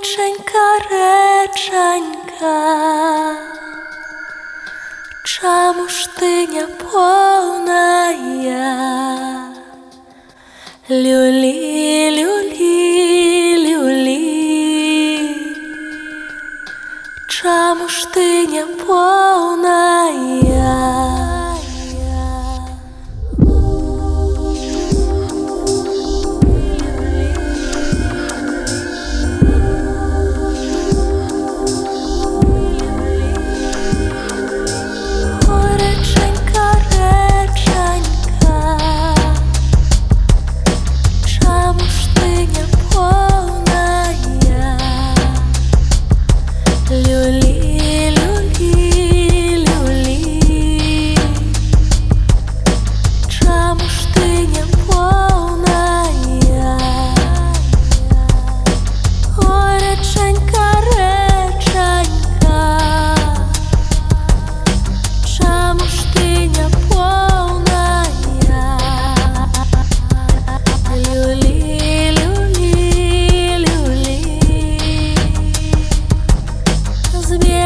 рэчанька, рэчанька, Чаму ж ты не поўная? Люлі, люлі, люлі, Чаму ж ты не поўная? Lulu. тебе